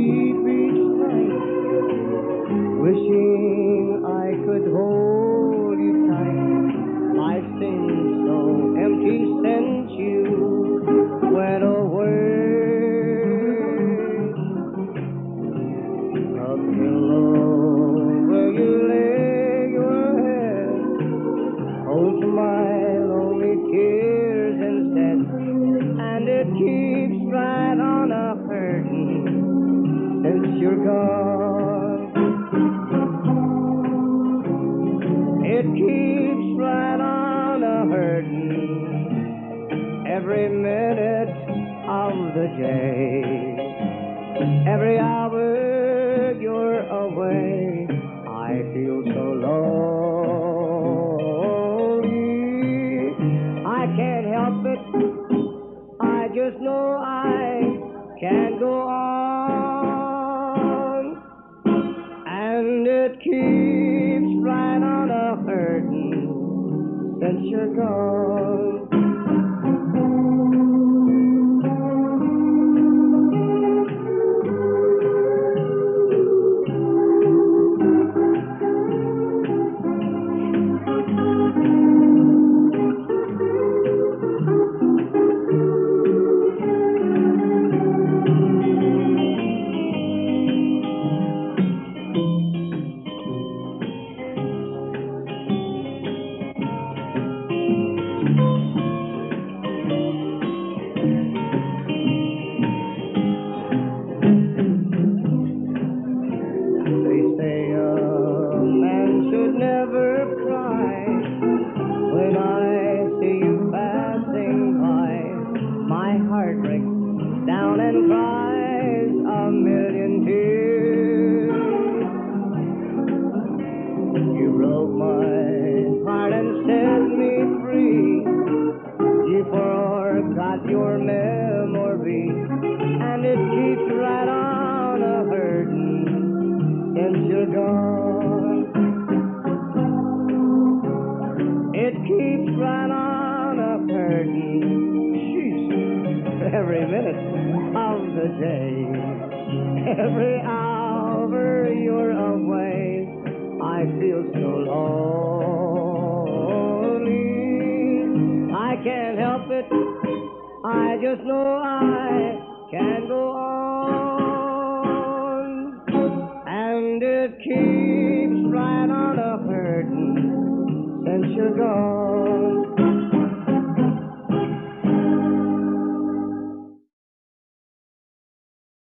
sleep each night, wishing I could hold you tight. Life seems so empty since you went away. A pillow where you lay your head holds my lonely kiss. Hurting since you're. It keeps right on a hurting every minute of the day. Every hour you're away, I feel so lonely. I can't help it. I just know I can't go on. Since you're when I see you passing by. My heart breaks down and cries a million tears. You broke my heart and set me free. You forgot your memory, and it keeps right on a since you're gone. It keeps right on a hurting, sheesh, every minute of the day, every hour you're away. I feel so lonely. I can't help it. I just know I can't go on. And it keeps right on a hurting gone.